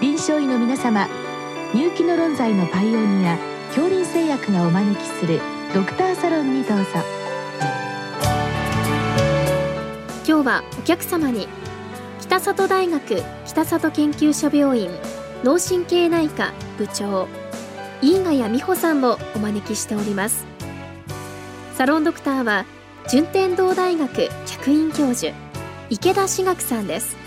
臨床医の皆様入気の論剤のパイオニア恐林製薬がお招きするドクターサロンにどうぞ。今日はお客様に北里大学北里研究所病院脳神経内科部長飯ヶ谷美穂さんをお招きしております。サロンドクターは順天堂大学客員教授池田志学さんです。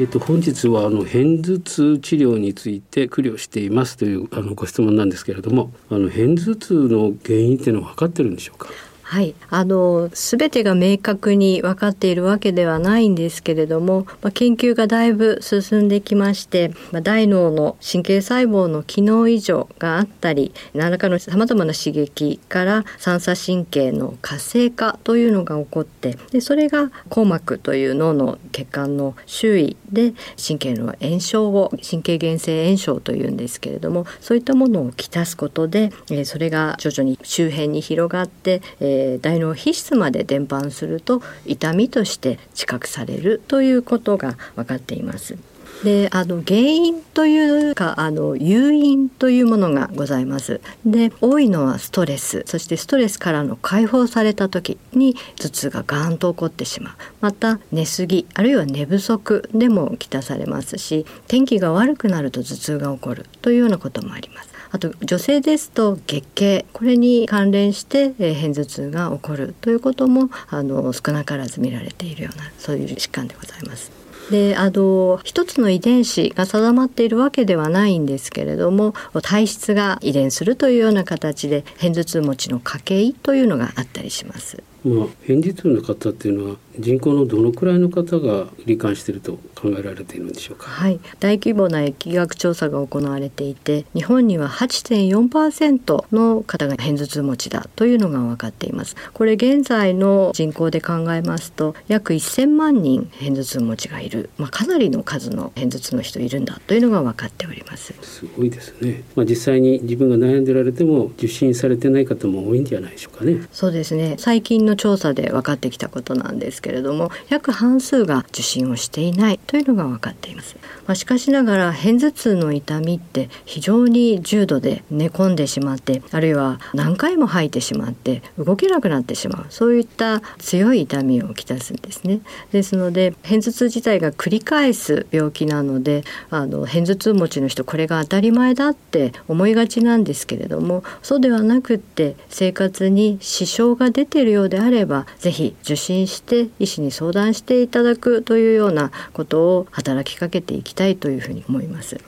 えっと、本日はあの片頭痛治療について苦慮していますというあのご質問なんですけれどもあの片頭痛の原因っていうのは分かってるんでしょうか？はい、あの全てが明確に分かっているわけではないんですけれども、まあ、研究がだいぶ進んできまして、まあ、大脳の神経細胞の機能異常があったり何らかのさまざまな刺激から三叉神経の活性化というのが起こってでそれが硬膜という脳の血管の周囲で神経の炎症を神経原性炎症というんですけれどもそういったものをきたすことで、えー、それが徐々に周辺に広がって、えーえ大脳皮質まで伝播すると痛みとして知覚されるということが分かっています。であの原因というかあの誘因というものがございます。で多いのはストレス。そしてストレスからの解放された時に頭痛がガーンと起こってしまう。また寝すぎあるいは寝不足でもきたされますし天気が悪くなると頭痛が起こる。というようなこともあります。あと女性ですと月経。これに関連して、えー、片頭痛が起こる。ということもあの少なからず見られているようなそういう疾患でございます。であの一つの遺伝子が定まっているわけではないんですけれども体質が遺伝するというような形で片頭痛持ちの家系というのがあったりします。まあ、片頭痛の方っていうのは人口のどのくらいの方が罹患していると考えられているんでしょうか？はい、大規模な疫学調査が行われていて、日本には8.4%の方が片頭痛持ちだというのが分かっています。これ現在の人口で考えますと、約1000万人片頭痛持ちがいる、まあかなりの数の片頭痛の人いるんだというのが分かっております。すごいですね。まあ実際に自分が悩んでられても受診されてない方も多いんじゃないでしょうかね。そうですね。最近の調査で分かってきたことなんですけれども約半数が受診をしていないというのが分かっています、まあ、しかしながら片頭痛の痛みって非常に重度で寝込んでしまってあるいは何回も吐いてしまって動けなくなってしまうそういった強い痛みをきたすんですねですので片頭痛自体が繰り返す病気なのであの片頭痛持ちの人これが当たり前だって思いがちなんですけれどもそうではなくって生活に支障が出ているようであれば是非受診して医師に相談していただくというようなことを働きかけていきたいというふうに思います。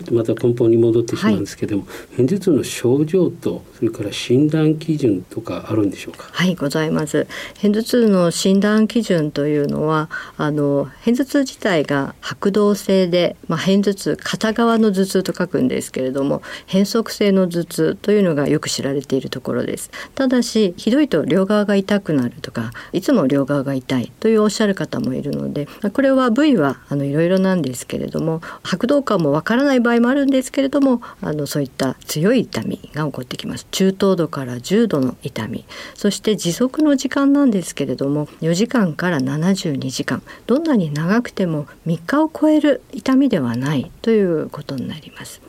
ちょっとまた根本に戻ってしまうんですけども、はい、片頭痛の症状とそれから診断基準とかあるんでしょうか？はいございます。片頭痛の診断基準というのはあの片頭痛自体が拍動性で、まあ、片頭痛片側の頭痛と書くんですけれども変則性の頭痛というのがよく知られているところです。ただしひどいと両側が痛くなるとかいつも両側が痛いというおっしゃる方もいるのでこれは部位はあのいろいろなんですけれども拍動感もわからない場場合もあるんですけれどもあのそういった強い痛みが起こってきます。中等度から重度の痛み。そして持続の時間なんですけれども4時間から72時間。どんなに長くても3日を超える痛みではないということになります。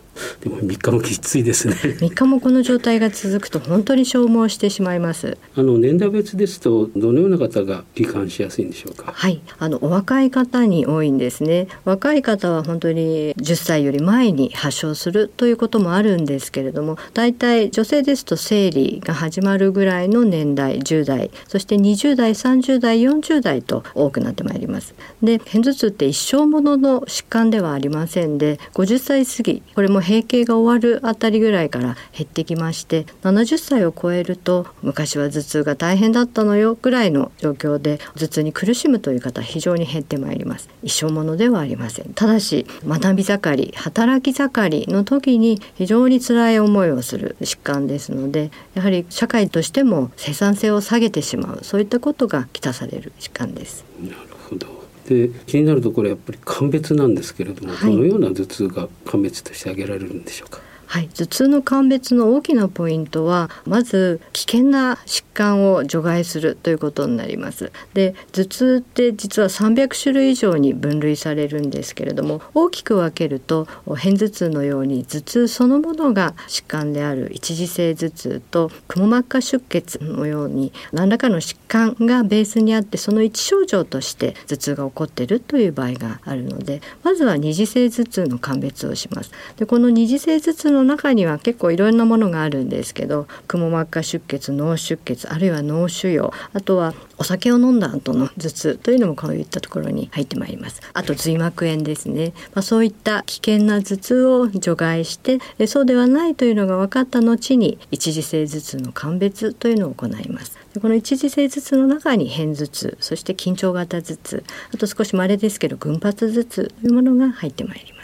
でも3日もきついですね。3日もこの状態が続くと本当に消耗してしまいます。あの年代別ですとどのような方が罹患しやすいんでしょうか？はい。あのお若い方に多いんですね。若い方は本当に10歳より前に発症するということもあるんですけれども大体女性ですと生理が始まるぐらいの年代10代そして20代30代40代と多くなってまいります。で片頭痛って一生ものの疾患ではありませんで50歳過ぎこれも閉経が終わるあたりぐらいから減ってきまして70歳を超えると昔は頭痛が大変だったのよぐらいの状況で頭痛に苦しむという方非常に減ってまいります。一生ものではありません。ただし学び盛り働き盛りの時に非常に辛い思いをする疾患ですのでやはり社会としても生産性を下げてしまうそういったことがきたされる疾患です。なるほど。で気になるところやっぱり鑑別なんですけれども、はい、どのような頭痛が鑑別として挙げられるんでしょうか？はい、頭痛の鑑別の大きなポイントはまず危険な疾患を除外するということになります。で頭痛って実は300種類以上に分類されるんですけれども大きく分けると片頭痛のように頭痛そのものが疾患である一次性頭痛とくも膜下出血のように何らかの疾患がベースにあってその一症状として頭痛が起こっているという場合があるのでまずは二次性頭痛の鑑別をします。でこの二次性頭痛のの中には結構いろんなものがあるんですけどくも膜下出血脳出血あるいは脳腫瘍あとはお酒を飲んだ後の頭痛というのもこういったところに入ってまいります。あと髄膜炎ですね、まあ、そういった危険な頭痛を除外してそうではないというのが分かった後に一次性頭痛の鑑別というのを行います。この一次性頭痛の中に片頭痛そして緊張型頭痛あと少し稀ですけど群発頭痛というものが入ってまいります。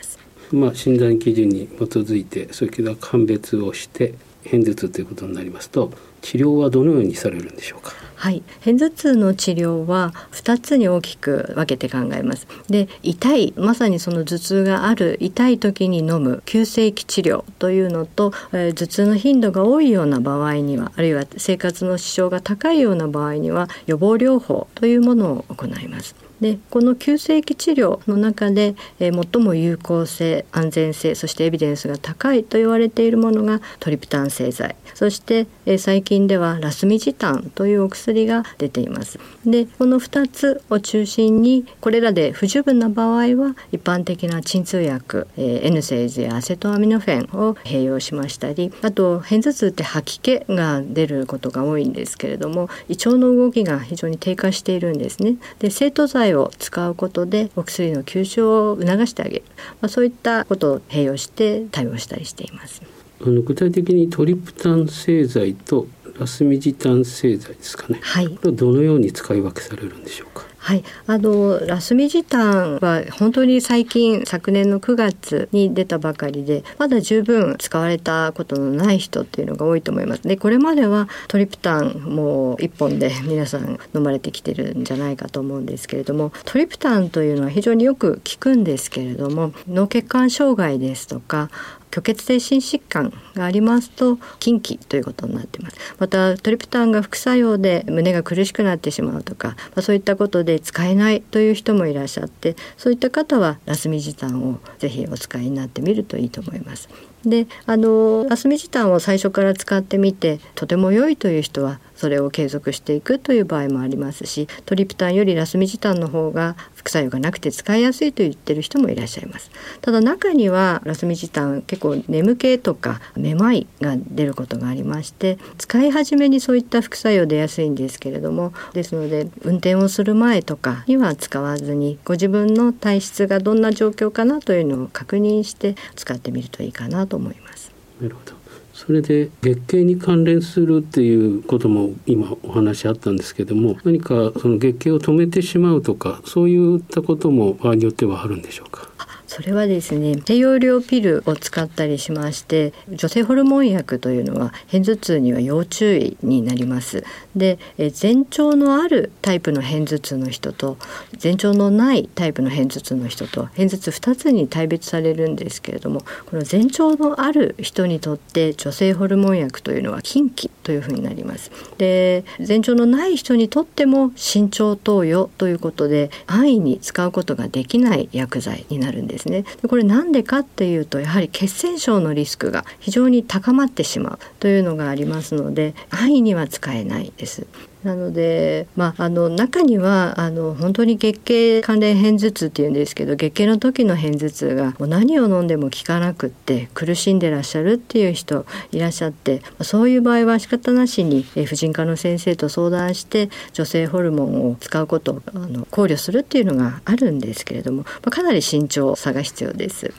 まあ、診断基準に基づいてそれから鑑別をして片頭痛ということになりますと治療はどのようにされるんでしょうか？はい、片頭痛の治療は2つに大きく分けて考えます。で痛いまさにその頭痛がある痛い時に飲む急性期治療というのと、えー、頭痛の頻度が多いような場合にはあるいは生活の支障が高いような場合には予防療法というものを行います。でこの急性期治療の中で、えー、最も有効性安全性そしてエビデンスが高いと言われているものがトリプタン製剤。そして、えー、最近ではラスミジタンというお薬が出ています。でこの2つを中心にこれらで不十分な場合は一般的な鎮痛薬、えー、N セージやアセトアミノフェンを併用しましたりあと片頭痛って吐き気が出ることが多いんですけれども胃腸の動きが非常に低下しているんですね。で生徒剤を使うことでお薬の吸収を促してあげる、まあ、そういったことを併用して対応したりしています。あの具体的にトリプタン製剤とラスミジタン製剤ですかね。はい。どのように使い分けされるんでしょうか？はい、あのラスミジタンは本当に最近昨年の9月に出たばかりでまだ十分使われたことのない人っていうのが多いと思います。でこれまではトリプタンもう一本で皆さん飲まれてきてるんじゃないかと思うんですけれどもトリプタンというのは非常によく効くんですけれども脳血管障害ですとか虚血性心疾患がありますと禁忌ということになっています。またトリプタンが副作用で胸が苦しくなってしまうとか、まあ、そういったことで使えないという人もいらっしゃってそういった方はラスミジタンをぜひお使いになってみるといいと思います。であのラスミジタンを最初から使ってみてとても良いという人はそれを継続していくという場合もありますしトリプタンよりラスミジタンの方が副作用がなくて使いやすいと言ってる人もいらっしゃいますただ中にはラスミジタン結構眠気とかめまいが出ることがありまして使い始めにそういった副作用出やすいんですけれどもですので運転をする前とかには使わずにご自分の体質がどんな状況かなというのを確認して使ってみるといいかなと思います。なるほどそれで月経に関連するっていうことも今お話あったんですけども何かその月経を止めてしまうとかそういったことも場合によってはあるんでしょうか？それはですね低用量ピルを使ったりしまして女性ホルモン薬というのは片頭痛には要注意になります。で前兆のあるタイプの片頭痛の人と前兆のないタイプの片頭痛の人と片頭痛2つに大別されるんですけれどもこの前兆のある人にとって女性ホルモン薬というのは禁忌というふうになりますで前兆のない人にとっても慎重投与ということで安易に使うことができない薬剤になるんですねでこれなんでかっていうとやはり血栓症のリスクが非常に高まってしまうというのがありますので安易には使えないです。なので、まあ、あの中にはあの本当に月経関連片頭痛っていうんですけど月経の時の片頭痛がもう何を飲んでも効かなくって苦しんでらっしゃるっていう人いらっしゃってそういう場合は仕方なしに婦人科の先生と相談して女性ホルモンを使うことをあの考慮するっていうのがあるんですけれども、まあ、かなり慎重さが必要です。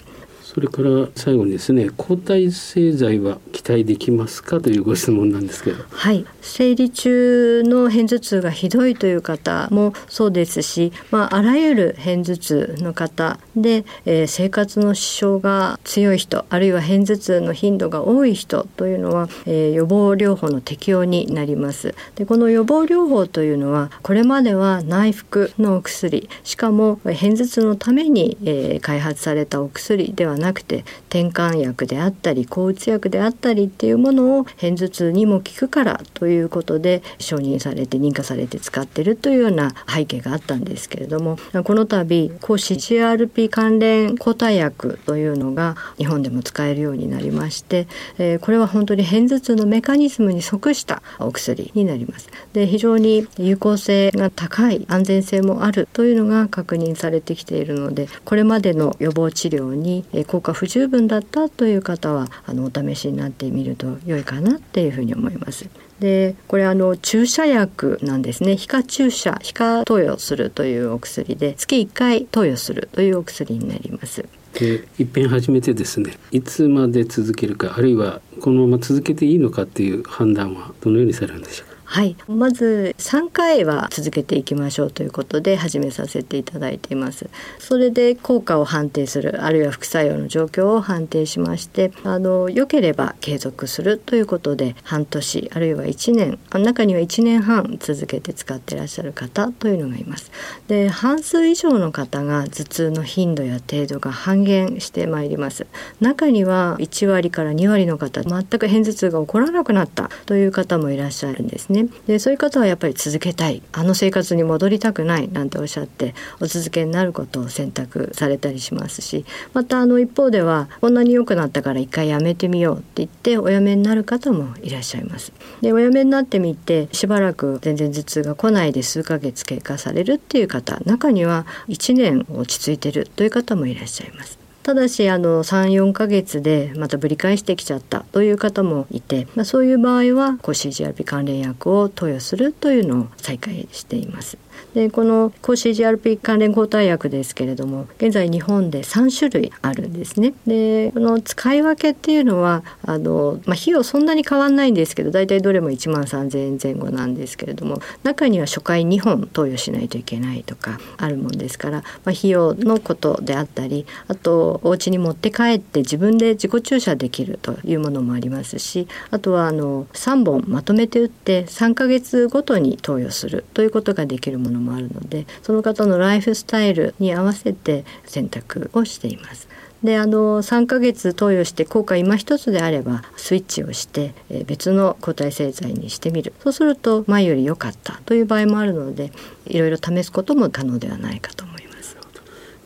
それから最後にですね抗体製剤は期待できますかというご質問なんですけど。はい、生理中の片頭痛がひどいという方もそうですし、まあ、あらゆる片頭痛の方で、えー、生活の支障が強い人あるいは片頭痛の頻度が多い人というのは、えー、予防療法の適用になります。でこの予防療法というのはこれまでは内服のお薬しかも片頭痛のために、えー、開発されたお薬ではななくて転換薬であったり抗うつ薬であったりっていうものを片頭痛にも効くからということで承認されて認可されて使ってるというような背景があったんですけれどもこの度抗 CGRP 関連抗体薬というのが日本でも使えるようになりまして、えー、これは本当に片頭痛のメカニズムに即したお薬になります。で非常に有効性が高い安全性もあるというのが確認されてきているのでこれまでの予防治療に効効果不十分だったという方はあのお試しになってみると良いかなっていうふうに思います。でこれあの注射薬なんですね皮下注射皮下投与するというお薬で月1回投与するというお薬になります。で一遍始めてですねいつまで続けるかあるいはこのまま続けていいのかっていう判断はどのようにされるんでしょうはい、まず3回は続けていきましょうということで始めさせていただいています。それで効果を判定するあるいは副作用の状況を判定しましてあの良ければ継続するということで半年あるいは1年中には1年半続けて使ってらっしゃる方というのがいます。で半数以上の方が頭痛の頻度や程度が半減してまいります。中には1割から2割の方全く片頭痛が起こらなくなったという方もいらっしゃるんですね。ね。でそういう方はやっぱり続けたい。あの生活に戻りたくない。なんておっしゃってお続けになることを選択されたりしますし。またあの一方ではこんなに良くなったから一回やめてみようって言っておやめになる方もいらっしゃいます。でおやめになってみてしばらく全然頭痛が来ないで数ヶ月経過されるっていう方中には1年落ち着いてるという方もいらっしゃいます。ただしあの34ヶ月でまたぶり返してきちゃったという方もいて、まあ、そういう場合は CGRP 関連薬を投与するというのを再開しています。でこの抗 CGRP 関連抗体薬ですけれども現在日本で3種類あるんですね。でこの使い分けっていうのはあの、まあ、費用そんなに変わんないんですけど大体どれも1万3,000円前後なんですけれども中には初回2本投与しないといけないとかあるもんですから、まあ、費用のことであったりあとお家に持って帰って自分で自己注射できるというものもありますしあとはあの3本まとめて打って3ヶ月ごとに投与するということができるもののもあるのでその方のライフスタイルに合わせて選択をしています。であの3ヶ月投与して効果今一つであればスイッチをして、え別の抗体製剤にしてみるそうすると前より良かったという場合もあるのでいろいろ試すことも可能ではないかと思います。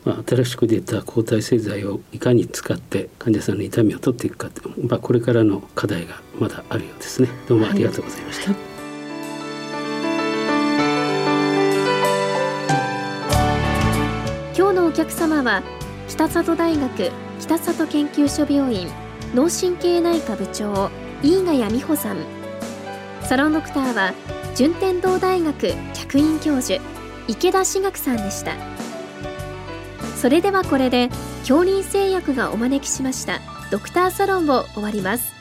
まあ、新しく出た抗体製剤をいかに使って患者さんの痛みを取っていくかという、まあ、これからの課題がまだあるようですね。どうもありがとうございました。はいお客は北里大学北里研究所病院脳神経内科部長飯ヶ谷美穂さん。サロンドクターは順天堂大学客員教授池田志学さんでした。それではこれで恐林製薬がお招きしましたドクターサロンを終わります。